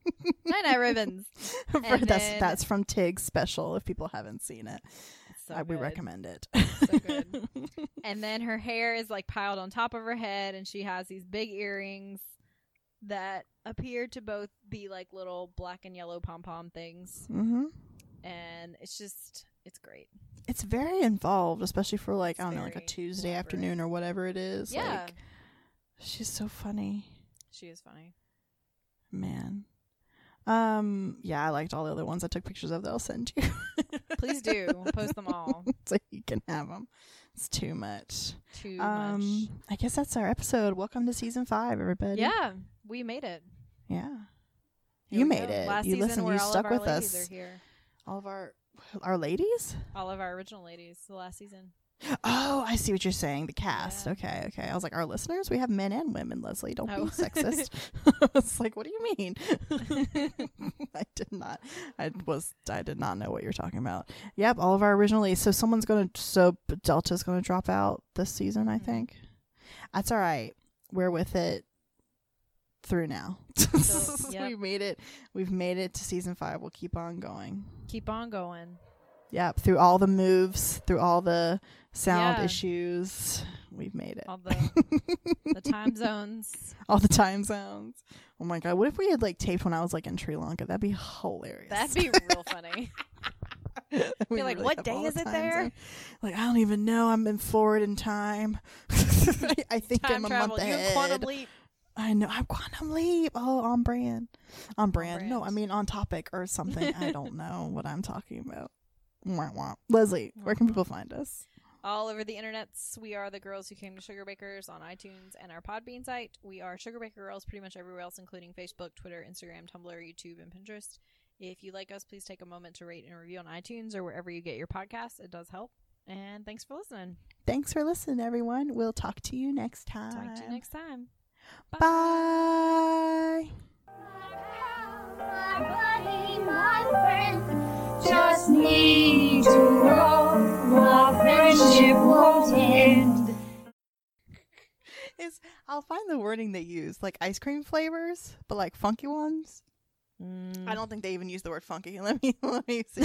night night ribbons [LAUGHS] For- that's then- that's from Tig's special. If people haven't seen it, so I, we recommend it. So good. and then her hair is like piled on top of her head and she has these big earrings that appear to both be like little black and yellow pom pom things hmm and it's just it's great It's very involved, especially for like It's I don't know, like a Tuesday elaborate. afternoon or whatever it is. yeah Like, she's so funny, she is funny man. Um, yeah, I liked all the other ones I took pictures of. That I'll send you. please do post them all [LAUGHS] so you can have them. It's too much. too Um, much I guess that's our episode. Welcome to season five, everybody. yeah we made it yeah. Here you made go. it. Last you season listened. You stuck with us. All of our our ladies. All of our original ladies. The last season. Oh, I see what you're saying. The cast. Yeah. Okay, okay. I was like, our listeners. We have men and women. Leslie, don't Oh. be sexist. [LAUGHS] [LAUGHS] I was like, what do you mean? [LAUGHS] I did not. I was. I did not know what you're talking about. Yep, all of our original ladies. So someone's gonna. So Delta's gonna drop out this season. I Mhm. think. That's all right. We're with it through now. So, [LAUGHS] yep. we made it. We've made it to season five. We'll keep on going. Keep on going. Yep, through all the moves, through all the sound Yeah. issues, we've made it. All the the [LAUGHS] time zones. all the time zones. Oh my god, what if we had like taped when I was like in Sri Lanka? That'd be hilarious. That'd be [LAUGHS] real funny. You're like, really "What day all the is it there?" zone. Like, I don't even know. I'm in forward in time. I, think Time I'm a travel. month ahead. quantum leap. I know. I'm quantum leap. Oh, on brand. On brand. No, I mean on topic or something. I [LAUGHS] don't know what I'm talking about. Wah, wah. Leslie, where can people find us? all over the internets. We are the girls who came to Sugar Bakers on iTunes and our Podbean site. We are Sugar Baker Girls pretty much everywhere else, including Facebook, Twitter, Instagram, Tumblr, YouTube, and Pinterest. If you like us, please take a moment to rate and review on iTunes or wherever you get your podcasts. It does help. And thanks for listening. Thanks for listening, everyone. We'll talk to you next time. Talk to you next time. Bye. My buddy, my friend, just need to know our friendship won't end. Is I'll find the wording they use, like ice cream flavors, but like funky ones. Mm. I don't think they even use the word funky. [LAUGHS] Let me let me see.